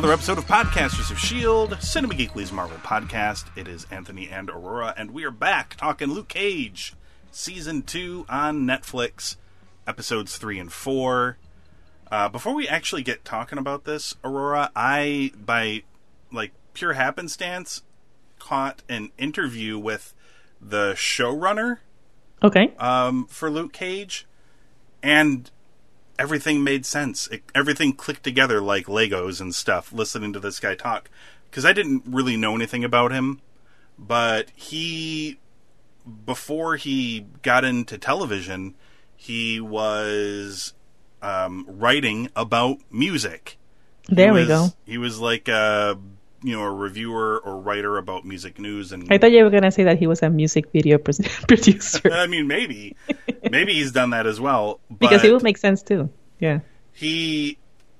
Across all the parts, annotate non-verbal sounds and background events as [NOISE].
Another episode of Podcasters of S.H.I.E.L.D., Cinema Geekly's Marvel podcast. It is Anthony and Aurora, and we are back talking Luke Cage, Season 2 on Netflix, Episodes 3 and 4. Uh, before we actually get talking about this, Aurora, I, by like pure happenstance, caught an interview with the showrunner Okay. um, for Luke Cage, and everything made sense. It, everything clicked together like Legos and stuff. Listening to this guy talk, because I didn't really know anything about him, but he, before he got into television, he was um, writing about music. He There we go. He was like a you know a reviewer or writer about music news and I thought you were gonna say that he was a music video pr- [LAUGHS] producer I mean, maybe, maybe he's done that as well. But because it would make sense too. Yeah. he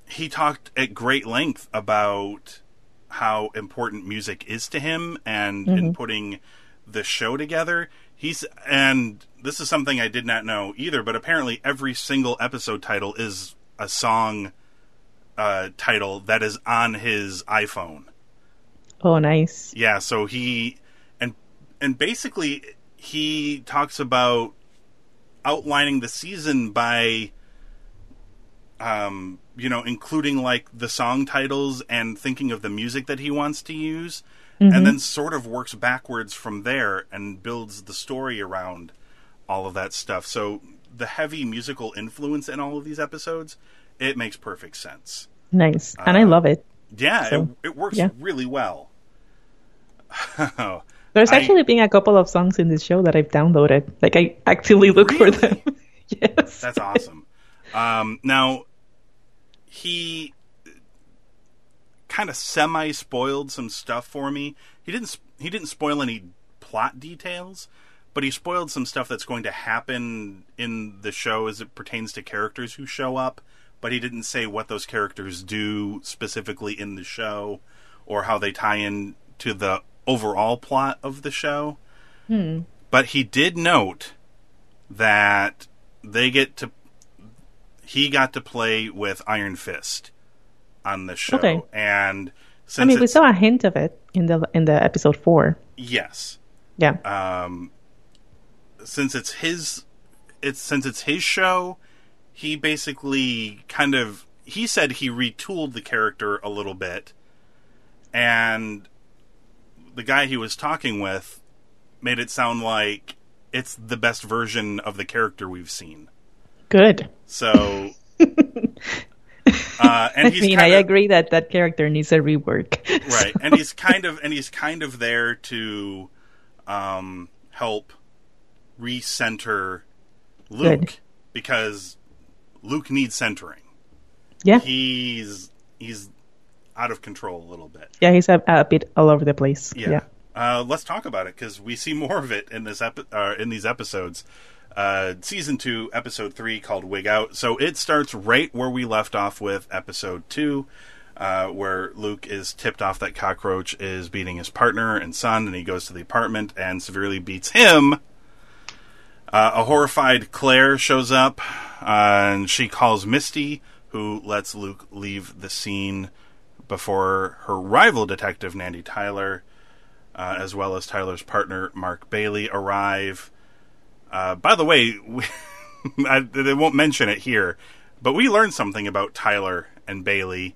he talked at great length about how important music is to him and in putting the show together. He's and this is something I did not know either, but apparently every single episode title is a song uh, title that is on his iPhone. Oh, nice. Yeah, so he and and basically he talks about outlining the season by um you know including like the song titles and thinking of the music that he wants to use and then sort of works backwards from there and builds the story around all of that stuff. So the heavy musical influence in all of these episodes, it makes perfect sense. Nice. and I love it. Yeah, So, it, it works yeah. really well. There's I- actually been a couple of songs in this show that I've downloaded. Like I actively look for them. [LAUGHS] yes. That's awesome. um, now, he kind of semi spoiled some stuff for me. He didn't. He didn't spoil any plot details, but he spoiled some stuff that's going to happen in the show as it pertains to characters who show up. But he didn't say what those characters do specifically in the show, or how they tie in to the overall plot of the show. But he did note that they get to he got to play with Iron Fist on the show, Okay. and since I mean, we saw a hint of it in the in the episode four. yes, Yeah. um, since it's his, it's since it's his show, he basically kind of he said he retooled the character a little bit, and the guy he was talking with made it sound like it's the best version of the character we've seen. Good. So, [LAUGHS] uh, and I mean, I kinda, agree that that character needs a rework. [LAUGHS] right, and he's kind of and he's kind of there to um, help recenter Luke Good. because Luke needs centering. yeah. He's he's out of control a little bit. Yeah, he's a, a bit all over the place. Yeah. Yeah. Uh, let's talk about it because we see more of it in this epi- uh, in these episodes. Uh, season two, episode three, called "Wig Out." So it starts right where we left off with episode two, uh, where Luke is tipped off that Cockroach is beating his partner and son, and he goes to the apartment and severely beats him. Uh, a horrified Claire shows up, uh, and she calls Misty, who lets Luke leave the scene before her rival detective, Nandi Tyler, uh, as well as Tyler's partner, Mark Bailey, arrive. Uh, by the way, we, [LAUGHS] I, they won't mention it here, but we learned something about Tyler and Bailey,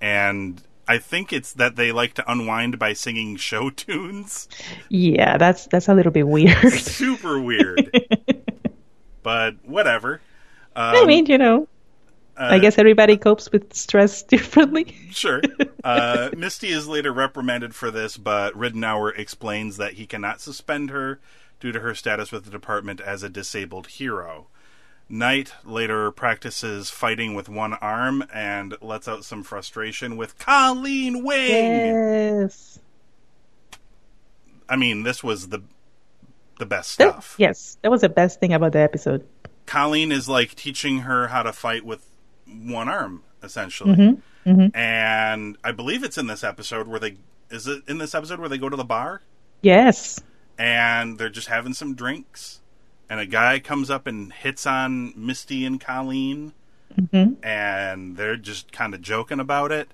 and I think it's that they like to unwind by singing show [LAUGHS] tunes. Yeah, that's that's a little bit weird. Super weird. [LAUGHS] but whatever. I Um, mean, you know, I uh, guess everybody copes with stress [LAUGHS] differently. Sure. [LAUGHS] Uh, Misty is later reprimanded for this, but Ridenour explains that he cannot suspend her due to her status with the department as a disabled hero. Knight later practices fighting with one arm and lets out some frustration with Colleen Wing. Yes. I mean, this was the the best That- stuff. yes, that was the best thing about the episode. Colleen is like teaching her how to fight with one arm, essentially. Mm-hmm. And I believe it's in this episode where they is it in this episode where they go to the bar Yes. and they're just having some drinks and a guy comes up and hits on Misty and Colleen Mm-hmm. and they're just kind of joking about it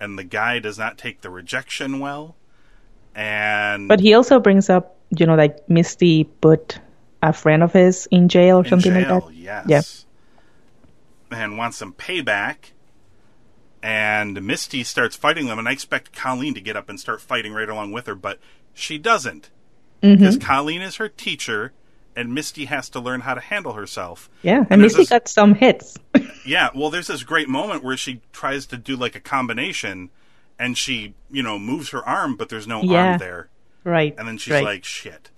and the guy does not take the rejection well and But he also brings up, you know, like Misty put a friend of his in jail or in something jail, like that. yes and wants some payback and Misty starts fighting them and I expect Colleen to get up and start fighting right along with her but she doesn't Mm-hmm. because Colleen is her teacher and Misty has to learn how to handle herself Yeah, and, And Misty this- got some hits. [LAUGHS] Yeah, well, there's this great moment where she tries to do like a combination, and she, you know, moves her arm, but there's no Yeah. arm there, right. and then she's right. like, "Shit!"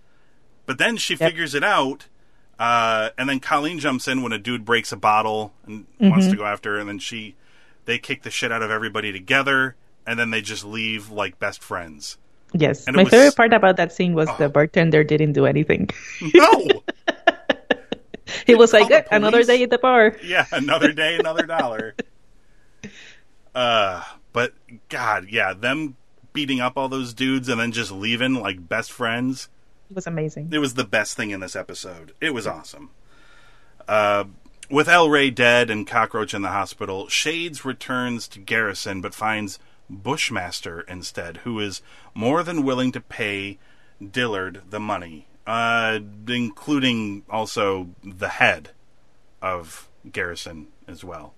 But then she figures it out, uh, and then Colleen jumps in when a dude breaks a bottle and wants Mm-hmm. to go after her, and then she, they kick the shit out of everybody together, and then they just leave like best friends. yes. and My was- favorite part about that scene was Oh. the bartender didn't do anything. No, [LAUGHS] he was like, "Eh, another day at the bar. [LAUGHS] yeah, another day, another dollar. [LAUGHS] Uh, but God, yeah, them beating up all those dudes and then just leaving like best friends. It was amazing. It was the best thing in this episode. It was awesome. Uh, with El Rey dead and Cockroach in the hospital, Shades returns to Garrison but finds Bushmaster instead, who is more than willing to pay Dillard the money, uh, including also the head of Garrison as well.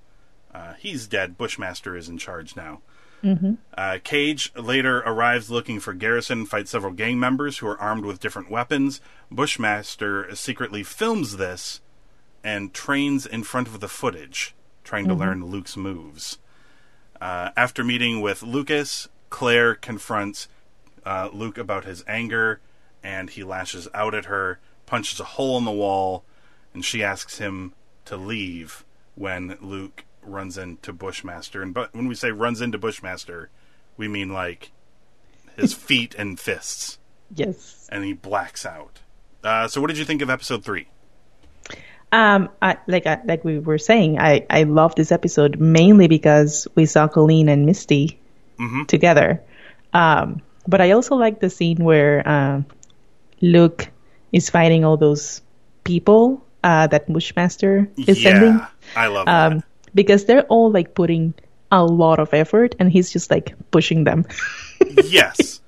Uh, he's dead. Bushmaster is in charge now. Uh, Cage later arrives looking for Garrison fights several gang members who are armed with different weapons. Bushmaster secretly films this and trains in front of the footage, trying to learn Luke's moves. Uh, after meeting with Lucas, Claire confronts uh, Luke about his anger, and he lashes out at her, punches a hole in the wall, and she asks him to leave when Luke runs into Bushmaster. And but when we say runs into Bushmaster, we mean like his [LAUGHS] feet and fists, Yes. and he blacks out. Uh, so, what did you think of episode three? Um, I, like I, like we were saying, I I love this episode mainly because we saw Colleen and Misty together. Um, but I also like the scene where um, Luke is fighting all those people uh, that Bushmaster is yeah, sending. I love Um, that. Because they're all like putting a lot of effort, and he's just like pushing them. [LAUGHS] yes,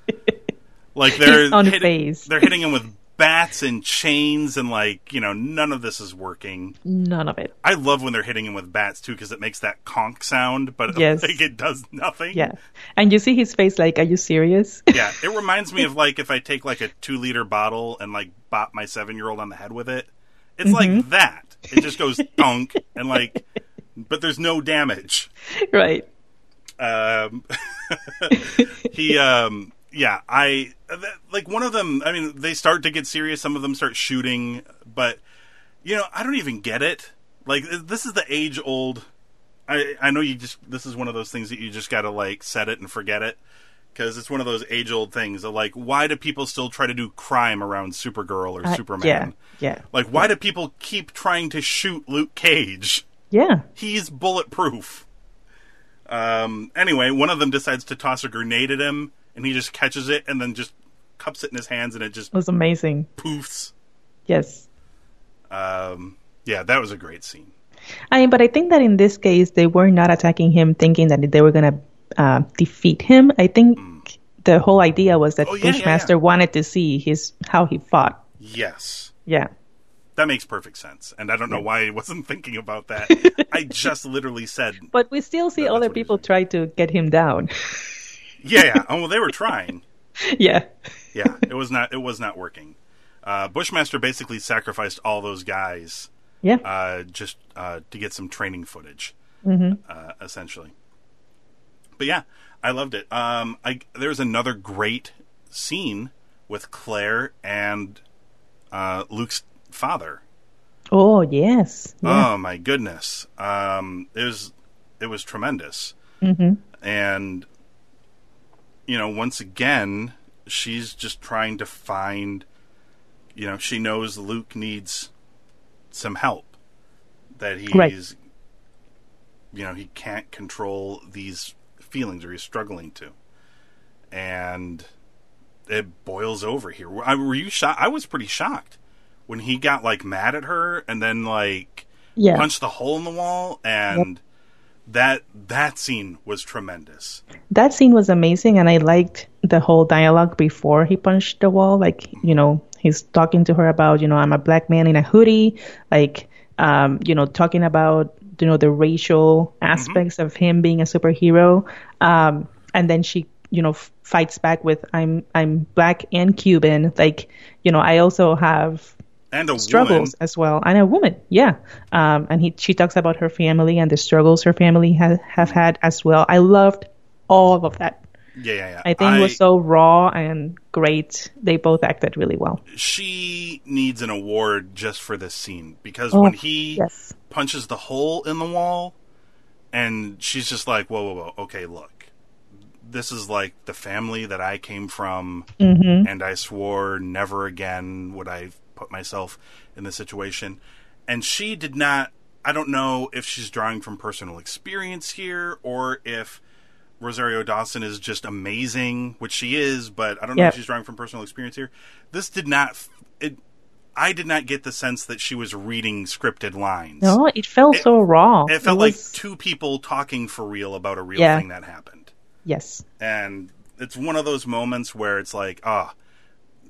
like they're He's on hitting, phase. they're hitting him with bats and chains, and like you know, none of this is working. None of it. I love when they're hitting him with bats too, because it makes that conk sound, but [LAUGHS] Yes. like it does nothing. Yeah, and you see his face like, "Are you serious?" [LAUGHS] Yeah, it reminds me of like if I take like a two liter bottle and like bop my seven year old on the head with it. It's Mm-hmm. like that. It just goes thunk and like, but there's no damage. right. Um, [LAUGHS] he, um, yeah, I like one of them. I mean, they start to get serious. Some of them start shooting, but you know, I don't even get it. Like this is the age old. I I know you just this is one of those things that you just got to like set it and forget it because it's one of those age old things of like why do people still try to do crime around Supergirl or Uh, Superman? Yeah. Yeah. Like why do people keep trying to shoot Luke Cage? Yeah. He's bulletproof. Um, anyway, one of them decides to toss a grenade at him, and he just catches it and then just cups it in his hands, and it just It was amazing. poofs. Yes. Um, yeah, that was a great scene. I mean, but I think that in this case, they were not attacking him thinking that they were going to uh, defeat him. I think the whole idea was that Oh, yeah, yeah, Bushmaster yeah. wanted to see his how he fought. Yes. Yeah. That makes perfect sense. And I don't know why I wasn't thinking about that. [LAUGHS] I just literally said, But we still see That- other people try to get him down. yeah, yeah. Oh, well, they were trying. [LAUGHS] yeah. Yeah, it was not. It was not working. Uh, Bushmaster basically sacrificed all those guys Yeah. uh, just uh, to get some training footage, uh, essentially. But yeah, I loved it. Um, I, there's another great scene with Claire and uh, Luke's father. oh, yes. Yeah. Oh my goodness! Um, it was it was tremendous, hmm and you know, once again, she's just trying to find. You know, she knows Luke needs some help. That he's, Right. you know, he can't control these feelings, or he's struggling to, and it boils over here. I- were you shocked? I was pretty shocked when he got like mad at her, and then like Yeah. punched the hole in the wall and that that scene was tremendous that scene was amazing and i liked the whole dialogue before he punched the wall like you know he's talking to her about you know i'm a black man in a hoodie like um you know talking about you know the racial aspects of him being a superhero um and then she you know f- fights back with i'm i'm black and cuban like you know i also have and a struggles woman. as well. And a woman yeah. Um and he she talks about her family and the struggles her family ha- have had as well. I loved all of that. Yeah yeah, yeah. i think it was so raw and great. They both acted really well. She needs an award just for this scene because Oh, when he yes. punches the hole in the wall and she's just like whoa whoa whoa. Okay look. This is like the family that i came from hmm and I swore never again would I put myself in the situation. And she did not. I don't know if she's drawing from personal experience here or if Rosario Dawson is just amazing, which she is, but I don't know Yep. if she's drawing from personal experience here. This did not. It. I did not get the sense that she was reading scripted lines. no it felt It- so raw It felt like was- two people talking for real about a real Yeah. thing that happened yes and it's one of those moments where it's like ah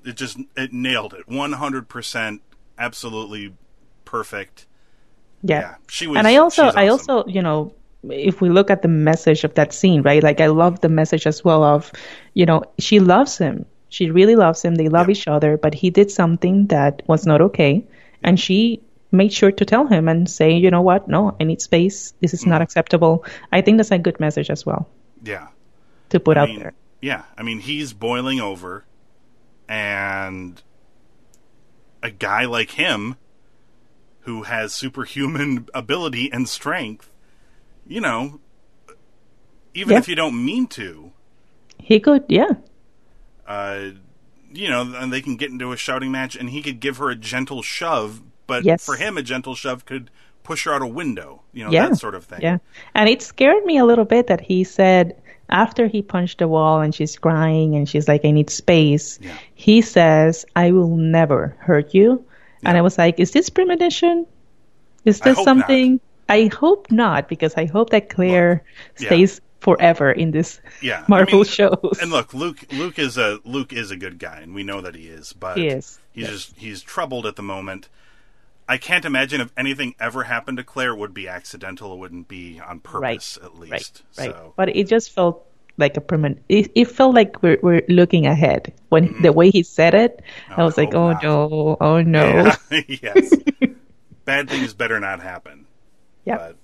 it just it nailed it 100% absolutely perfect yeah, yeah she was and I also, she's I also, you know, if we look at the message of that scene, right? Like, I love the message as well of, you know, she loves him. She really loves him. They love Yeah. each other, but he did something that was not okay, and she made sure to tell him and say, you know what? No, I need space. This is Mm-hmm. not acceptable. I think that's a good message as well yeah to put I out mean, there. yeah i mean he's boiling over and a guy like him who has superhuman [LAUGHS] ability and strength you know even Yeah. if you don't mean to He could, yeah, uh, you know, and they can get into a shouting match, and he could give her a gentle shove, but Yes. for him, a gentle shove could push her out a window, you know, Yeah. that sort of thing. Yeah. And it scared me a little bit that he said after he punched the wall and she's crying and she's like, I need space, Yeah. he says, I will never hurt you. And I was like, is this premonition? Is this hope something? I hope not, because I hope that Claire yeah. stays forever in this Yeah, I Marvel mean, shows. And look, Luke, Luke is a Luke is a good guy, and we know that he is. But He is, He's yes. just he's troubled at the moment. I can't imagine if anything ever happened to Claire, it would be accidental. It wouldn't be on purpose, at right, least. right. So But it just felt like a permanent. It, it felt like we're, we're looking ahead. When the way he said it, I Oh, was like, oh hope no, oh no. Yeah. [LAUGHS] yes, [LAUGHS] bad things better not happen. Yep.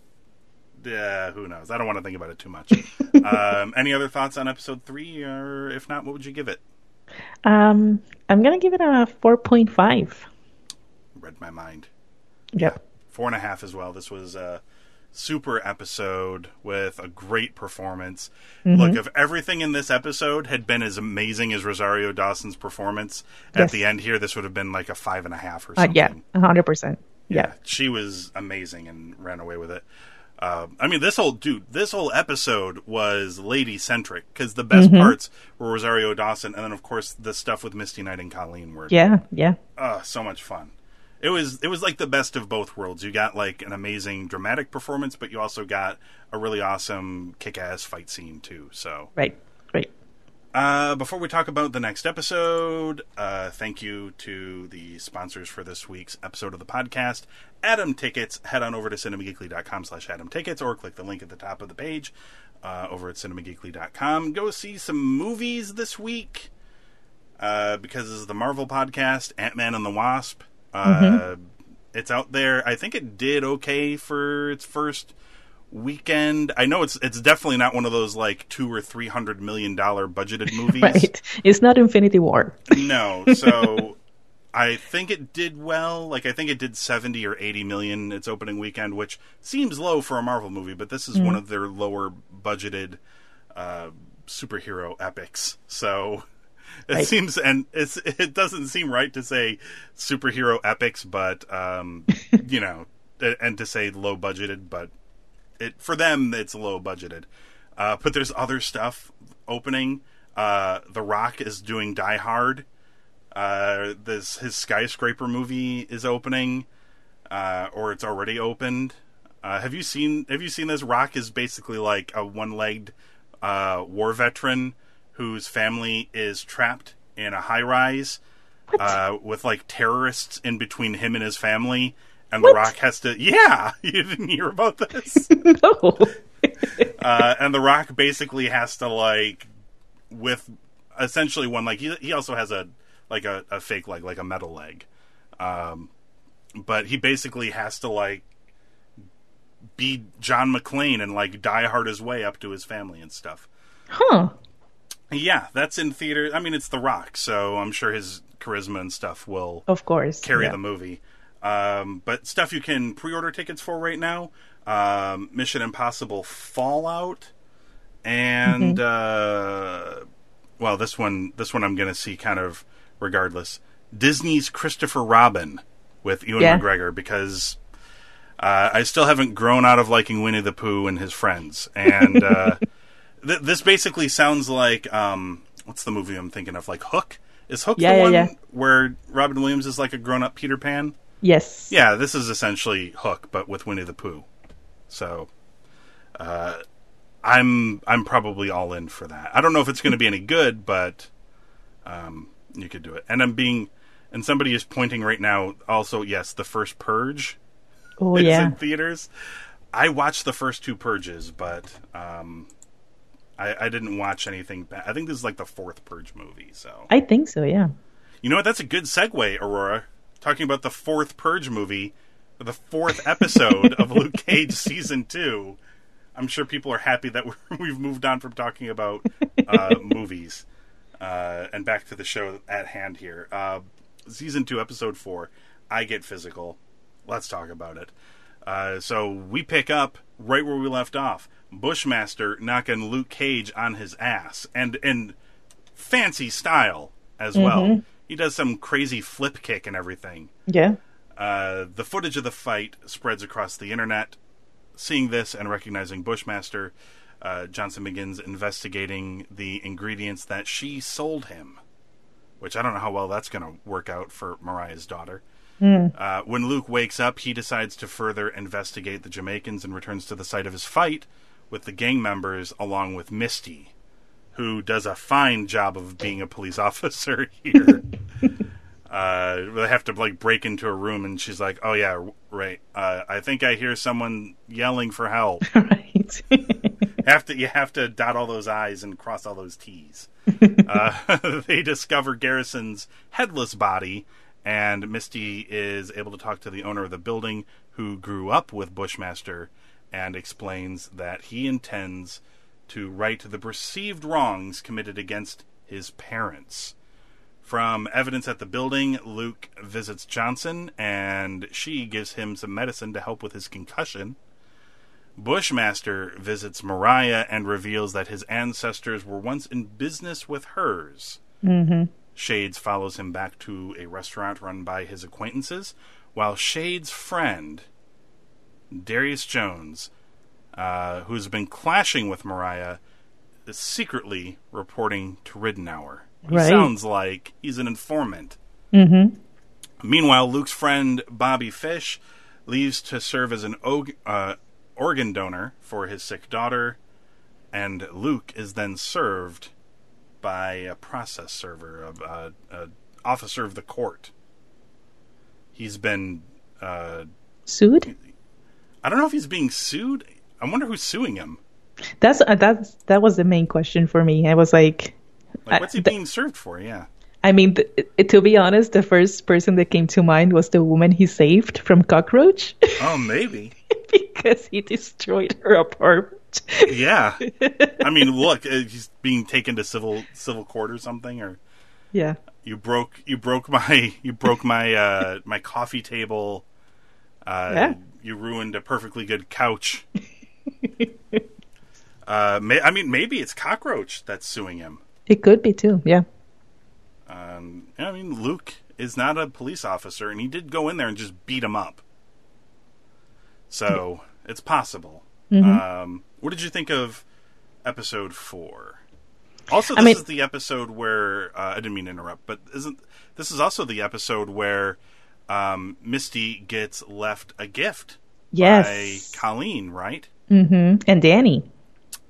But uh, who knows? I don't want to think about it too much. [LAUGHS] um, any other thoughts on episode three, or if not, what would you give it? Um, I'm gonna give it a four point five. Read my mind. Yep. Four and a half as well. This was a super episode with a great performance. Mm-hmm. Look, if everything in this episode had been as amazing as Rosario Dawson's performance at the end here, this would have been like a five and a half or Uh, something. yeah, a hundred percent. yeah, Yeah. she was amazing and ran away with it. Um, I mean, this whole dude, this whole episode was lady centric because the best Mm-hmm. parts were Rosario Dawson, and then of course the stuff with Misty Knight and Colleen were Yeah, yeah, uh, so much fun. It was it was like the best of both worlds. You got like an amazing dramatic performance, but you also got a really awesome kick ass fight scene too. So right, right. Uh, before we talk about the next episode, uh, thank you to the sponsors for this week's episode of the podcast. Atom Tickets. Head on over to cinemageekly.com slash Atom Tickets or click the link at the top of the page uh, over at cinemageekly.com. Go see some movies this week uh, because this is the Marvel podcast, Ant-Man and the Wasp. Uh, It's out there. I think it did okay for its first weekend. I know it's it's definitely not one of those like two or three hundred million dollar budgeted [LAUGHS] movies. Right. It's not Infinity War. No, so [LAUGHS] I think it did well. Like I think it did seventy or eighty million its opening weekend, which seems low for a Marvel movie, but this is one of their lower budgeted uh, superhero epics. So it seems, and it's it doesn't seem right to say superhero epics, but um, [LAUGHS] you know, and to say low budgeted, but it for them it's low budgeted. Uh, but there's other stuff opening. Uh, the Rock is doing Die Hard. Uh, this his skyscraper movie is opening, uh, or it's already opened. Uh, have you seen Have you seen this? Rock is basically like a one-legged uh, war veteran whose family is trapped in a high-rise uh, with like terrorists in between him and his family, and The Rock has to. Yeah, [LAUGHS] you didn't hear about this. [LAUGHS] no. [LAUGHS] uh, and The Rock basically has to like with essentially one like he he also has a like a, a fake leg like a metal leg, um, but he basically has to like be John McClane and like die hard his way up to his family and stuff. Huh. Yeah, that's in theater. I mean, it's The Rock, so I'm sure his charisma and stuff will Of course. carry yeah. the movie. Um, but stuff you can pre-order tickets for right now: um, Mission Impossible Fallout, and uh, well, this one, this one I'm going to see kind of regardless. Disney's Christopher Robin with Ewan Yeah. McGregor because uh, I still haven't grown out of liking Winnie the Pooh and his friends, and uh, [LAUGHS] th- this basically sounds like um, what's the movie I'm thinking of? Like Hook. Is Hook Yeah, the yeah, one yeah. where Robin Williams is like a grown-up Peter Pan? Yes. Yeah, this is essentially Hook, but with Winnie the Pooh. So, uh, I'm I'm probably all in for that. I don't know if it's going to be any good, but um, you could do it. And I'm being, and somebody is pointing right now. Also, yes, the first Purge Oh yeah. in theaters. I watched the first two Purges, but um, I, I didn't watch anything. Ba- I think this is like the fourth Purge movie. So I think so. Yeah. you know what? That's a good segue, Aurora. Talking about the fourth Purge movie, the fourth [LAUGHS] episode of Luke Cage season two. I'm sure people are happy that we're, [LAUGHS] we've moved on from talking about uh, [LAUGHS] movies uh, and back to the show at hand here. Uh, season two, episode four. I get physical. Let's talk about it. Uh, so we pick up right where we left off. Bushmaster knocking Luke Cage on his ass, and in fancy style as well. He does some crazy flip kick and everything. Yeah. Uh, the footage of the fight spreads across the internet. Seeing this and recognizing Bushmaster, uh, Johnson begins investigating the ingredients that she sold him, which I don't know how well that's going to work out for Mariah's daughter. Uh, when Luke wakes up, he decides to further investigate the Jamaicans and returns to the site of his fight with the gang members along with Misty, who does a fine job of being a police [LAUGHS] officer here. [LAUGHS] uh, they have to like break into a room, and she's like, "Oh yeah, right. Uh, I think I hear someone yelling for help." [LAUGHS] right. have to you have to dot all those I's and cross all those T's. uh, they discover Garrison's headless body, and Misty is able to talk to the owner of the building, who grew up with Bushmaster, and explains that he intends to right the perceived wrongs committed against his parents. From evidence at the building, Luke visits Johnson, and she gives him some medicine to help with his concussion. Bushmaster visits Mariah and reveals that his ancestors were once in business with hers. mm-hmm. Shades follows him back to a restaurant run by his acquaintances, while Shades' friend, Darius Jones, uh, who's been clashing with Mariah, is secretly reporting to Ridenour. He Right. sounds like he's an informant. Mm-hmm. Meanwhile, Luke's friend Bobby Fish leaves to serve as an og- uh, organ donor for his sick daughter, and Luke is then served by a process server, a, a, a officer of the court. He's been. Uh, Sued? I don't know if he's being sued. I wonder who's suing him. That's uh, that's that was the main question for me. I was like, Like, what's he I- the- being served for? Yeah. I mean, th- to be honest, the first person that came to mind was the woman he saved from cockroach Oh, maybe. [LAUGHS] because he destroyed her apartment. Yeah. I mean, [LAUGHS] look, uh, he's being taken to civil civil court or something, or yeah, you broke you broke my [LAUGHS] you broke my uh, my coffee table. Uh, Yeah. You ruined a perfectly good couch. [LAUGHS] uh, may, I mean, maybe it's cockroach that's suing him. it could be too. Yeah, Um, I mean, Luke is not a police officer, and he did go in there and just beat him up. So it's possible. Mm-hmm. Um, what did you think of episode four? Also, I this mean- is the episode where uh, I didn't mean to interrupt, but isn't this is also the episode where um, Misty gets left a gift yes, by Colleen, right? Mm-hmm. and Danny.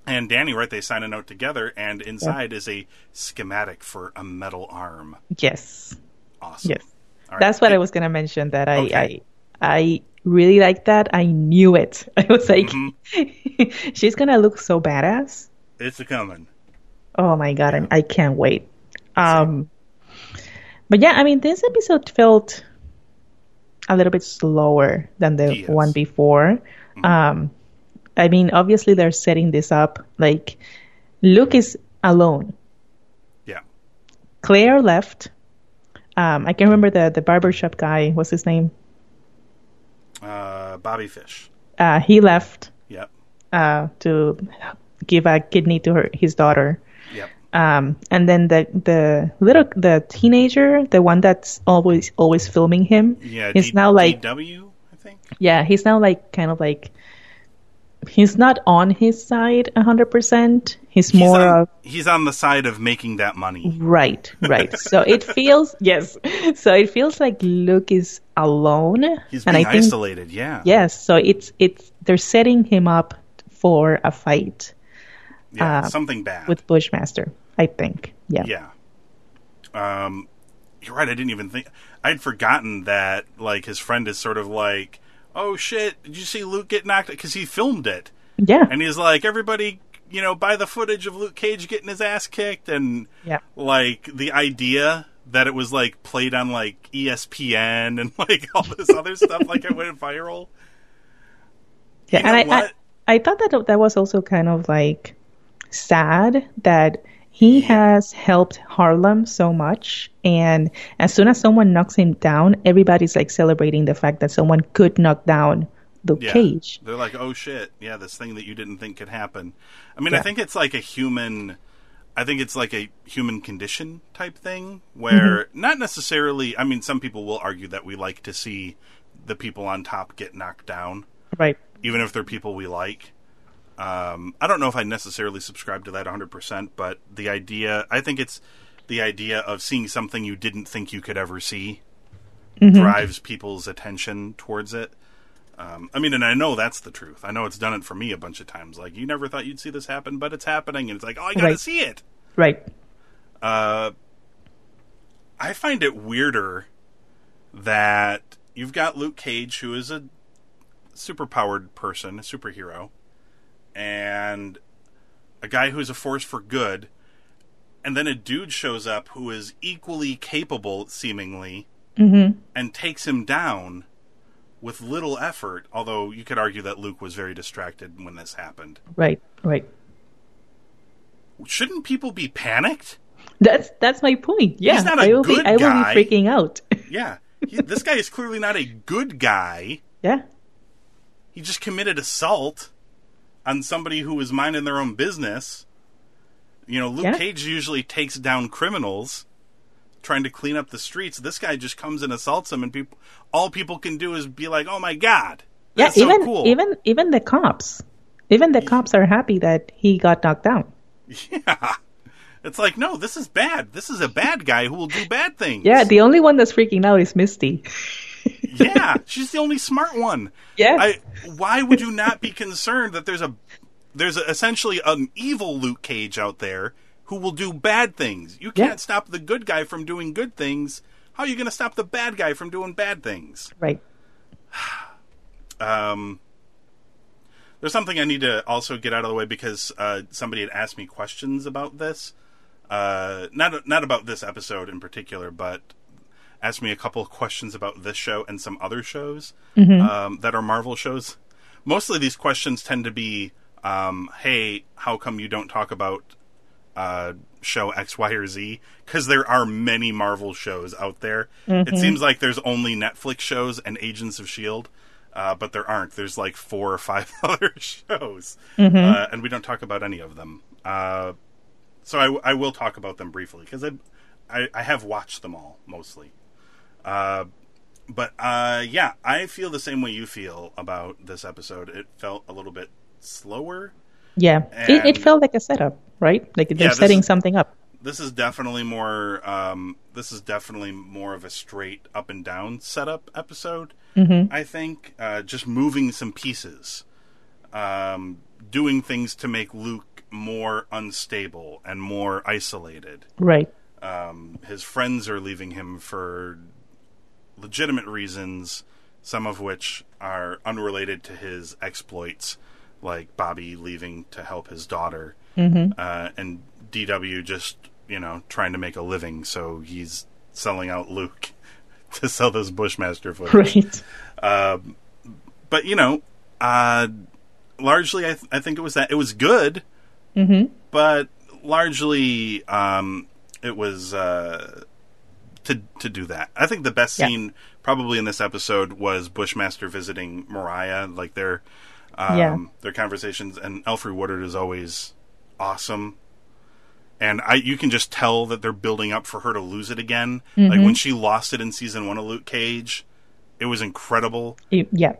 And Danny, right? They sign a note together, and inside is a schematic for a metal arm. Yes, Awesome. yes. Right. That's what I was gonna mention. That I Okay. I I really like that. I knew it. [LAUGHS] I was like, Mm-hmm. [LAUGHS] she's gonna look so badass. It's a coming. Oh my god, I'm, I can't wait. Um, but yeah, I mean, this episode felt a little bit slower than the Yes. one before. Um, I mean, obviously they're setting this up like Luke is alone. Yeah. Claire left. Um, I can remember the the barbershop guy. What's his name? Uh, Bobby Fish. Uh, he left Yep. uh, to give a kidney to her his daughter. Um, and then the the little the teenager, the one that's always always filming him, Yeah. is D- now like DW, I think. yeah, he's now like kind of like he's not on his side a hundred percent. He's He's more on, of he's on the side of making that money. right, right. [LAUGHS] so it feels yes, so it feels like Luke is alone, He's and being I think isolated. Yeah. yes, so it's it's they're setting him up for a fight Yeah. uh, something bad. with Bushmaster. I think, yeah, yeah. Um, you're right. I didn't even think. I'd forgotten that. Like his friend is sort of like, "Oh shit! Did you see Luke get knocked?" Because he filmed it, yeah, and he's like, "Everybody." You know, buy the footage of Luke Cage getting his ass kicked, and yeah. like the idea that it was like played on like ESPN and [LAUGHS] like all this other stuff, like it went viral. Yeah, You know and I, I? I thought that that was also kind of like sad that he has helped Harlem so much, and as soon as someone knocks him down, everybody's like celebrating the fact that someone could knock down Luke Yeah. Cage. They're like, oh shit, yeah, this thing that you didn't think could happen. I mean, I think it's like a human. I think it's like a human condition type thing where Mm-hmm. not necessarily. I mean, some people will argue that we like to see the people on top get knocked down, Right. even if they're people we like. Um, I don't know if I necessarily subscribe to that 100%, but the idea, I think it's the idea of seeing something you didn't think you could ever see drives people's attention towards it. Um, I mean, and I know that's the truth. I know it's done it for me a bunch of times. Like, you never thought you'd see this happen, but it's happening, and it's like, oh, I gotta Right. see it. Right. Uh, I find it weirder that you've got Luke Cage, who is a superpowered person, a superhero, and a guy who's a force for good, and then a dude shows up who is equally capable, seemingly, Mm-hmm. and takes him down with little effort. Although you could argue that Luke was very distracted when this happened. Right. Right. Shouldn't people be panicked? That's that's my point. Yeah, he's not a I will good be I will guy. be freaking out. [LAUGHS] Yeah, he, this guy is clearly not a good guy. yeah. He just committed assault on somebody who is minding their own business. You know, Luke Yeah. Cage usually takes down criminals trying to clean up the streets. This guy just comes and assaults them, and people, all people can do is be like, "Oh my god, Yeah, that's so even cool." even even the cops, even the cops are happy that he got knocked down. [LAUGHS] yeah, it's like, no, this is bad. This is a bad guy who will do bad things. Yeah, the only one that's freaking out is Misty. [LAUGHS] yeah, she's the only smart one. Yeah. I, why would you not be concerned that there's a there's a, essentially an evil Luke Cage out there who will do bad things. You can't stop the good guy from doing good things. How are you going to stop the bad guy from doing bad things? Right. [SIGHS] Um, there's something I need to also get out of the way because uh, somebody had asked me questions about this. Uh, not not about this episode in particular, but asked me a couple of questions about this show and some other shows um, that are Marvel shows. Mostly these questions tend to be, um, "Hey, how come you don't talk about uh, show X, Y, or Z?" Because there are many Marvel shows out there. It seems like there's only Netflix shows and Agents of Shield. Uh, but there aren't. There's like four or five [LAUGHS] other shows, uh, and we don't talk about any of them. Uh, so I, I will talk about them briefly because I, I I have watched them all mostly. Uh, but uh, yeah, I feel the same way you feel about this episode. It felt a little bit slower. Yeah. It, it felt like a setup, right? Like they're this setting is- something up. This is definitely more. Um, this is definitely more of a straight up and down setup episode. I think uh, just moving some pieces, um, doing things to make Luke more unstable and more isolated. Right. Um, his friends are leaving him for legitimate reasons, some of which are unrelated to his exploits, like Bobby leaving to help his daughter, uh, and DW just you know trying to make a living, so he's selling out Luke [LAUGHS] to sell this Bushmaster footage. Right. but you know, uh, largely, I, th- I think it was that it was good, but largely, um, it was uh, to to do that. I think the best Yeah. scene probably in this episode was Bushmaster visiting Mariah, like their um, Yeah. their conversations, and Alfred Woodard is always awesome. And I, you can just tell that they're building up for her to lose it again. Like when she lost it in season one of Luke Cage, it was incredible yeah.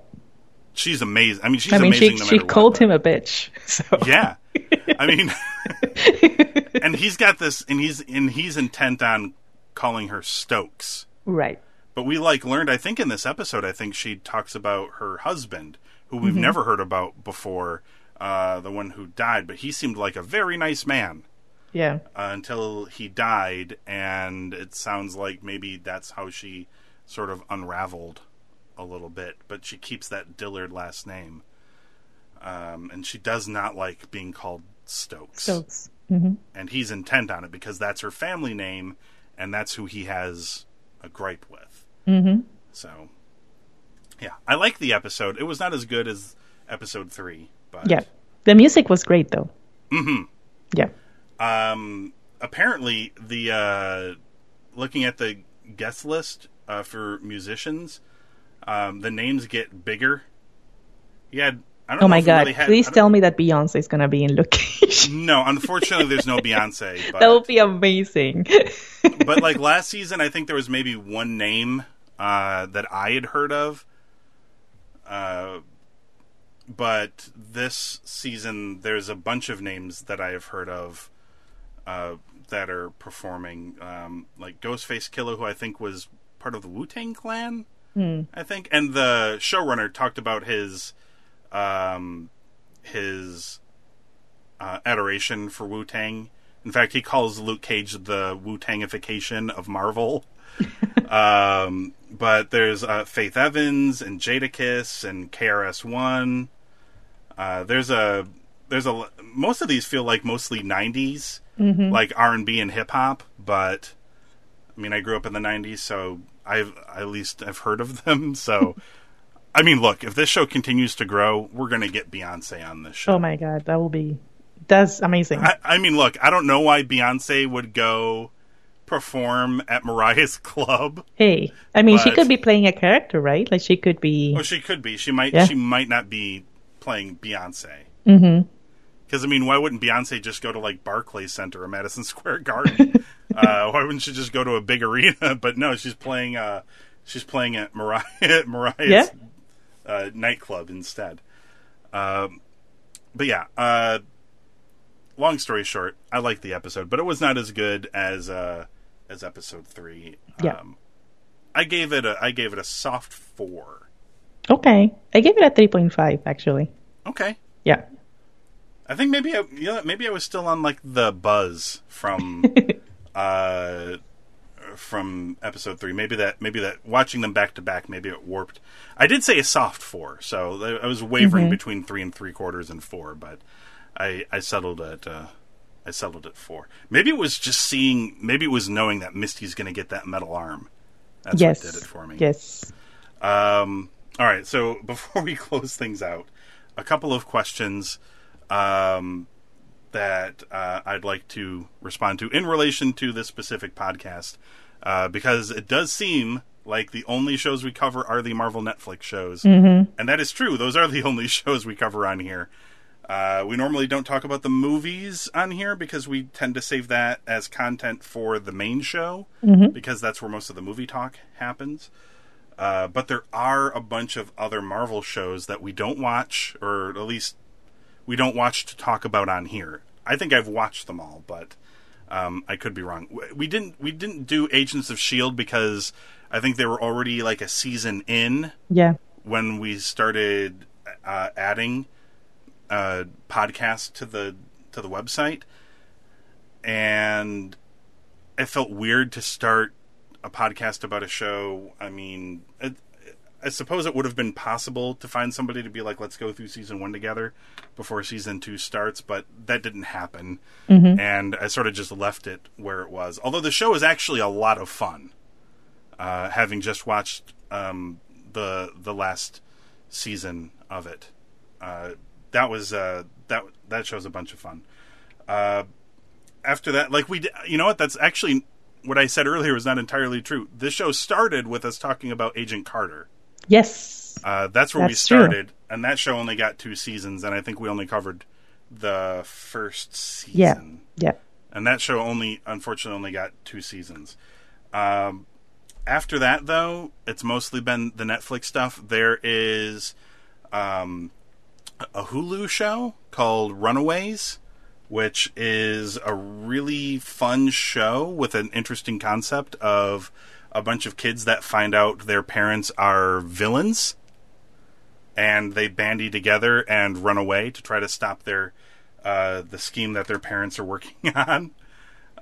she's amazing. I mean, she's I mean, she no she what, called but- him a bitch. So Yeah, I mean, [LAUGHS] [LAUGHS] and he's got this, and he's and he's intent on calling her Stokes. right. But we like learned, I think, in this episode, I think she talks about her husband, who Mm-hmm. we've never heard about before, uh, the one who died. But he seemed like a very nice man Yeah. uh, until he died, and it sounds like maybe that's how she sort of unraveled a little bit. But she keeps that Dillard last name, um, and she does not like being called Stokes. Stokes. And he's intent on it because that's her family name, and that's who he has a gripe with. Mm-hmm. So, yeah, I like the episode. It was not as good as episode three, but Yeah. The music was great though. Mm-hmm. Yeah. um, apparently the uh, looking at the guest list uh, for musicians, um, the names get bigger. He had. I don't Oh my god. really had- Please tell me that Beyonce is gonna be in location. No, unfortunately, there's no Beyonce. But, [LAUGHS] that would be amazing. [LAUGHS] but like [LAUGHS] last season, I think there was maybe one name uh, that I had heard of. Uh, but this season, there's a bunch of names that I have heard of uh, that are performing, um, like Ghostface Killah, who I think was part of the Wu Tang Clan. I think, and the showrunner talked about his um, his uh, adoration for Wu Tang. In fact, he calls Luke Cage the Wu Tangification of Marvel. [LAUGHS] um, but there's uh, Faith Evans and Jadakiss and KRS One. Uh, there's a there's a most of these feel like mostly '90s, like R and B and hip hop. But I mean, I grew up in the '90s, so I've at least I've heard of them. [LAUGHS] So. I mean, look, if this show continues to grow, we're going to get Beyonce on this show. oh my god, that will be that's amazing. I, I mean, look, I don't know why Beyonce would go perform at Mariah's club. hey. I mean she could be playing a character, right? Like she could be Well, she could be. She might. Yeah. She might not be playing Beyonce. Mm-hmm. Because I mean, why wouldn't Beyonce just go to like Barclays Center or Madison [LAUGHS] Square Garden? [LAUGHS] uh, why wouldn't she just go to a big arena? [LAUGHS] But no, she's playing. Uh, she's playing at Mariah Mariah's Yeah. uh, nightclub instead. Um, but yeah. Long story short, I liked the episode, but it was not as good as uh, as episode three. Yeah. Um, I gave it a I gave it a soft four. Okay. I gave it a three point five actually. Okay. Yeah. I think maybe I, you know, maybe I was still on like the buzz from [LAUGHS] uh from episode three. Maybe that maybe that watching them back to back, maybe it warped. I did say a soft four, so I was wavering between three and three quarters and four, but I I settled at uh, I settled at four. Maybe it was just seeing. Maybe it was knowing that Misty's going to get that metal arm. That's yes. what did it for me. Yes. Um, all right. So [LAUGHS] before we close things out, a couple of questions um, that uh, I'd like to respond to in relation to this specific podcast, uh, because it does seem like the only shows we cover are the Marvel Netflix shows, Mm-hmm. and that is true. Those are the [LAUGHS] only shows we cover on here. Uh, we normally don't talk about the movies on here because we tend to save that as content for the main show because that's where most of the movie talk happens. Uh, but there are a bunch of other Marvel shows that we don't watch, or at least we don't watch to talk about on here. I think I've watched them all, but um, I could be wrong. We didn't we didn't do Agents of Shield because I think they were already like a season in Yeah. when we started uh, adding uh, podcasts to the to the website, and it felt weird to start a podcast about a show. I mean, it, I suppose it would have been possible to find somebody to be like, "Let's go through season one together before season two starts," but that didn't happen, and I sort of just left it where it was. Although the show is actually a lot of fun uh, having just watched um, the the last season of it. Uh, that was uh, that that show's a bunch of fun. Uh, after that, like we, you know what? That's actually what I said earlier was not entirely true. This show started with us talking about Agent Carter. Yes. Uh, that's where we That's true. started, and that show only got two seasons, and I think we only covered the first season Yeah. Yeah. and that show only unfortunately only got two seasons um, after that though it's mostly been the netflix stuff there is um, a hulu show called runaways which is a really fun show with an interesting concept of a bunch of kids that find out their parents are villains and they bandy together and run away to try to stop their uh, the scheme that their parents are working [LAUGHS] on.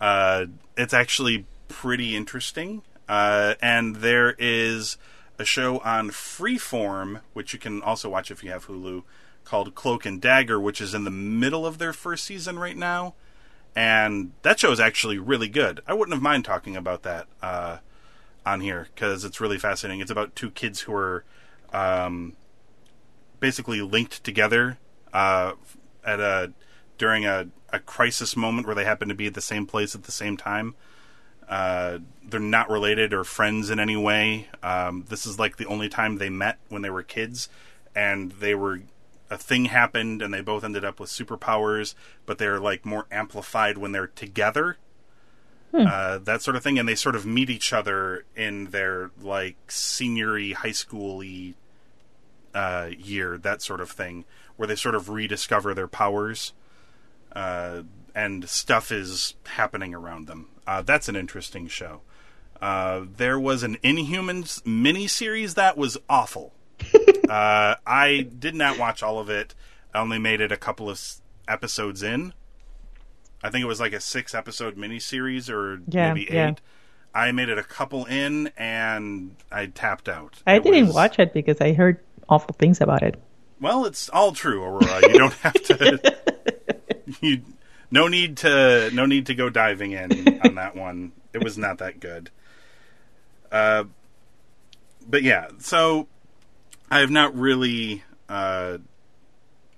Uh, it's actually pretty interesting, uh, and there is a show on Freeform, which you can also watch if you have Hulu, called Cloak and Dagger, which is in the middle of their first season right now, and that show is actually really good. I wouldn't have mind talking about that uh, on here because it's really fascinating. It's about two kids who are um, basically linked together uh, at a during a, a crisis moment where they happen to be at the same place at the same time. Uh, they're not related or friends in any way. Um, this is like the only time they met when they were kids, and they were a thing happened, and they both ended up with superpowers, but they're like more amplified when they're together. Uh, that sort of thing, and they sort of meet each other in their like seniory high schooly uh, year, that sort of thing, where they sort of rediscover their powers, uh, and stuff is happening around them. Uh, that's an interesting show. Uh, there was an Inhumans miniseries that was awful. [LAUGHS] uh, I did not watch all of it. I only made it a couple of episodes in. I think it was like a six episode miniseries or Yeah, maybe eight. yeah. I made it a couple in and I tapped out. I It didn't was- watch it because I heard awful things about it. well, it's all true, Aurora. You don't have to. [LAUGHS] you, no need to. No need to go diving in on that one. It was not that good. Uh, but yeah. So I have not really. Uh,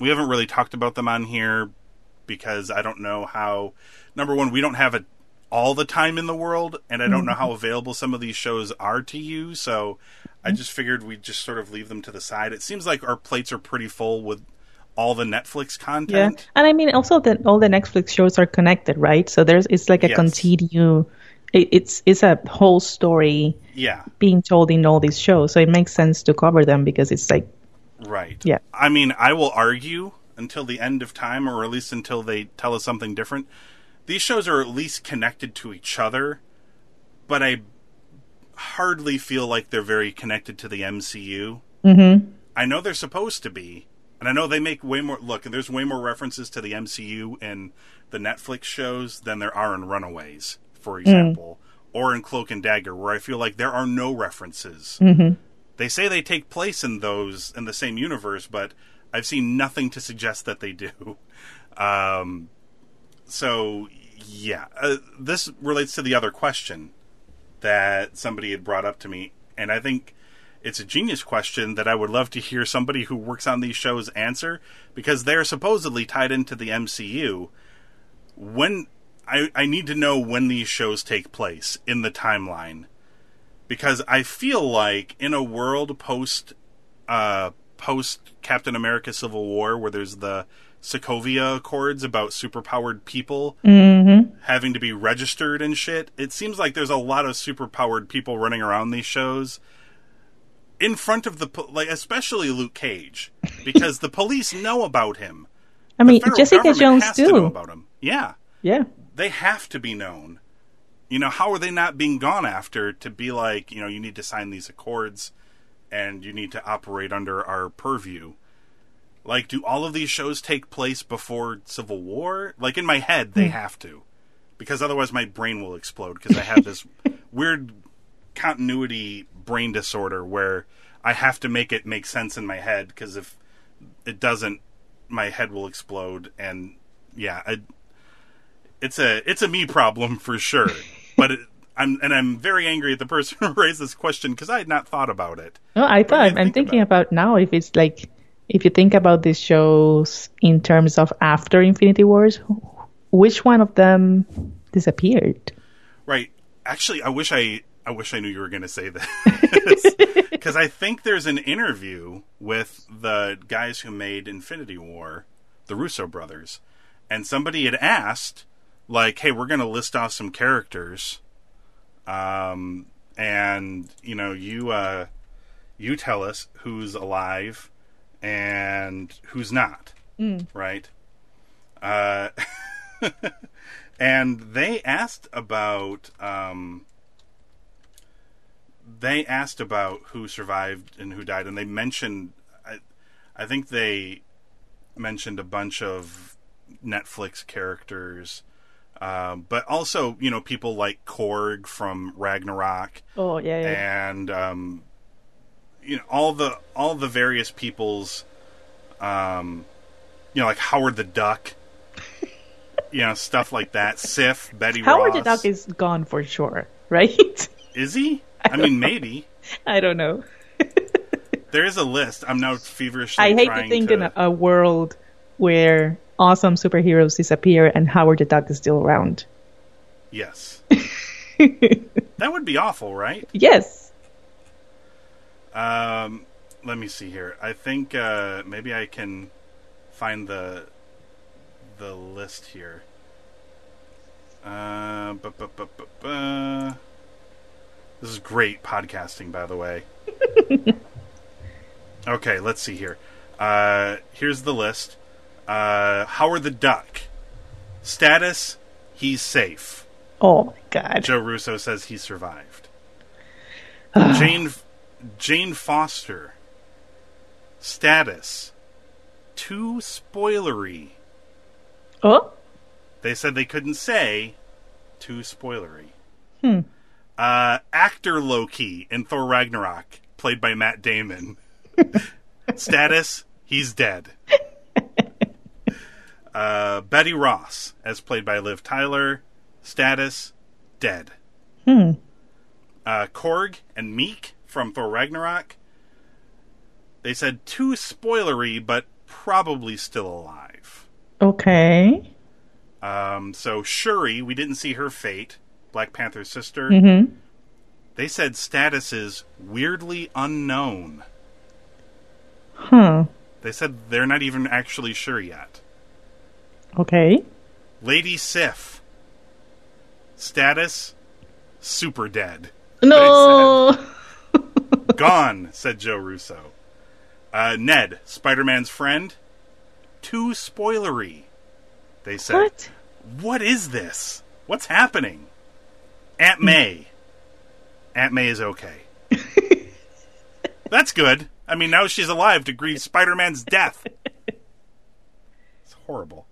we haven't really talked about them on here because I don't know how. Number one, we don't have it all the time in the world, and I don't know how available some of these shows are to you. So I just figured we'd just sort of leave them to the side. It seems like our plates are pretty full with all the Netflix Yeah, content. and I mean also that all the Netflix shows are connected, right? So there's it's like a Yes. continue. It, it's it's a whole story Yeah, being told in all these shows, so it makes sense to cover them because it's like right. Yeah. I mean, I will argue until the end of time, or at least until they tell us something different. These shows are at least connected to each other, but I hardly feel like they're very connected to the MCU. mm-hmm. I know they're supposed to be, And I know they make way more. Look, and there's way more references to the MCU in the Netflix shows than there are in Runaways, for example, or in Cloak and Dagger, where I feel like there are no references. They say they take place in those in the same universe, but I've seen nothing to suggest that they do. [LAUGHS] Um, so yeah, uh, this relates to the other question that somebody had brought up to me, and I think it's a genius question that I would love to hear somebody who works on these shows answer because they're supposedly tied into the MCU. When I, I need to know when these shows take place in the timeline because I feel like in a world post uh, post Captain America Civil War where there's the Sokovia Accords about superpowered people having to be registered and shit. It seems like there's a lot of superpowered people running around these shows in front of the like especially Luke Cage [LAUGHS] because the police know about him. I mean, Jessica Jones has to know too. about him. Yeah Yeah. They have to be known. You know, how are they not being gone after to be like, you know, you need to sign these accords and you need to operate under our purview? Like, do all of these shows take place before Civil War? Like, in my head, they hmm. have to. Because otherwise my brain will explode because I have this [LAUGHS] weird continuity brain disorder where I have to make it make sense in my head because if it doesn't, my head will explode. And yeah, I, it's a it's a me problem for sure. [LAUGHS] but it, I'm and I'm very angry at the person who raised this question because I had not thought about it. No, I thought you I'm think thinking about? now if it's like if you think about these shows in terms of after Infinity Wars, which one of them disappeared? Right. Actually, I wish I I wish I knew you were going to say this [LAUGHS] because I think there's an interview with the guys who made Infinity War, the Russo brothers, and somebody had asked, like, "Hey, we're going to list off some characters, um, and you know, you uh, you tell us who's alive and who's not, right?" Uh, [LAUGHS] and they asked about um, they asked about who survived and who died, and they mentioned I, I think they mentioned a bunch of Netflix characters, um, but also you know people like Korg from Ragnarok. Oh yeah, yeah. and um, you know all the all the various people's um, you know like Howard the Duck. [LAUGHS] You know stuff like that. Sif Betty Howard the Duck is gone for sure, right? [LAUGHS] is he? [LAUGHS] I mean maybe. I don't know. there is a list. I'm now feverishly I hate to think to in a world where awesome superheroes disappear and Howard the Duck is still around. yes [LAUGHS] that would be awful right Yes. Um, let me see here. I think uh, maybe I can find the the list here. Uh, bu- bu- bu- bu- bu- This is great podcasting, by the way. [LAUGHS] okay, let's see here. Uh, here's the list. Uh, Howard the Duck. Status: He's safe. Oh my god. Joe Russo says he survived. [SIGHS] Jane Jane Foster. Status. Too spoilery. Oh. They said they couldn't say too spoilery. Hmm. Uh, actor Loki in Thor Ragnarok, played by Matt Damon. [LAUGHS] Status: He's dead. [LAUGHS] Uh, Betty Ross, as played by Liv Tyler. Status: Dead. Hmm. uh, Korg and Miek from Thor Ragnarok. They said too spoilery, but probably still alive. Okay. Um, so Shuri, we didn't see her fate. Black Panther's sister. Mm-hmm. They said status is weirdly unknown. Huh. They said they're not even actually sure yet. Okay. Lady Sif. Status super dead. No. [LAUGHS] Gone, said Joe Russo. Uh, Ned, Spider Man's friend, too spoilery. They said, What? What is this? What's happening? Aunt May. Aunt May is okay. [LAUGHS] That's good. I mean, now she's alive to grieve Spider Man's death. [LAUGHS] It's horrible.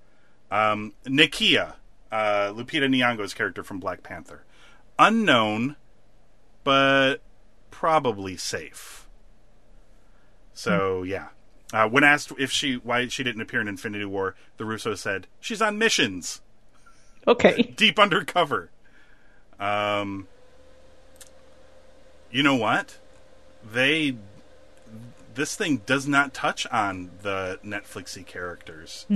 Um, Nakia, uh, Lupita Nyong'o's character from Black Panther, unknown, but probably safe. So yeah. Uh, when asked if she why she didn't appear in Infinity War, the Russo said she's on missions, Okay. [LAUGHS] deep undercover. Um, you know what? They this thing does not touch on the Netflixy characters.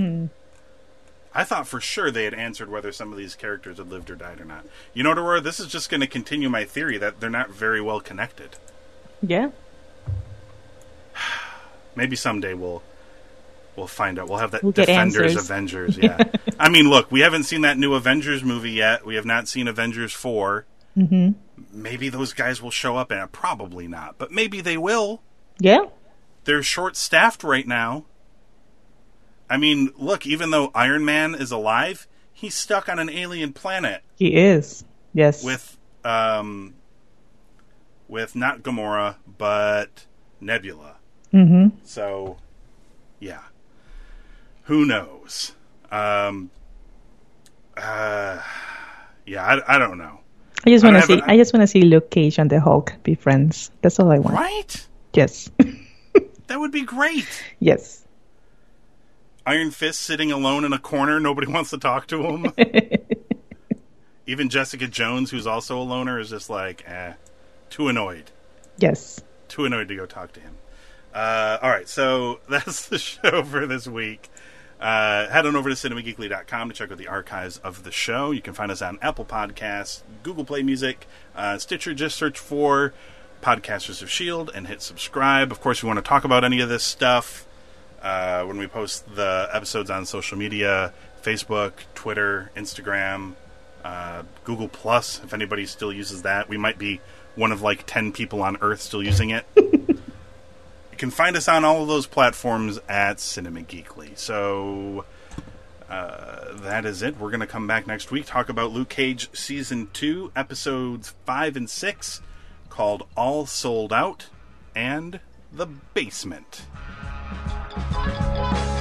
I thought for sure they had answered whether some of these characters had lived or died or not. You know, Aurora, this is just going to continue my theory that they're not very well connected. Yeah. [SIGHS] Maybe someday we'll we'll find out. We'll have that We'll Defenders. Avengers. [LAUGHS] Yeah, I mean, look, we haven't seen that new Avengers movie yet. We have not seen Avengers 4 Mm-hmm. Maybe those guys will show up and. Probably not, but maybe they will. Yeah. They're short staffed right now. I mean, look, even though Iron Man is alive, he's stuck on an alien planet He is. Yes. with um with not Gamora but Nebula. Mm-hmm. So yeah. Who knows? Um uh yeah, I, I don't know. I just want to see. I just want to see Luke Cage and the Hulk be friends. That's all I want. Right? Yes. [LAUGHS] That would be great. yes. Iron Fist sitting alone in a corner, nobody [LAUGHS] wants to talk to him. [LAUGHS] Even Jessica Jones, who's also a loner, is just like, eh, too annoyed. Yes. too annoyed to go talk to him. Uh, all right, so [LAUGHS] that's the show for this week. Uh, head on over to cinemageekly.com to check out the archives of the show. You can find us on Apple Podcasts, Google Play Music, uh, Stitcher. Just search for Podcasters of S.H.I.E.L.D. and hit subscribe. Of course, if you want to talk about any of this stuff uh, when we post the episodes on social media Facebook, Twitter, Instagram, uh, Google Plus, if anybody still uses that. We might be one of like 10 people on Earth still using it. [LAUGHS] you can find us on all of those platforms at Cinema Geekly. So uh, that is it. We're going to come back next week, talk about Luke Cage Season 2, Episodes 5 and 6, called All Sold Out and The Basement. Thank you.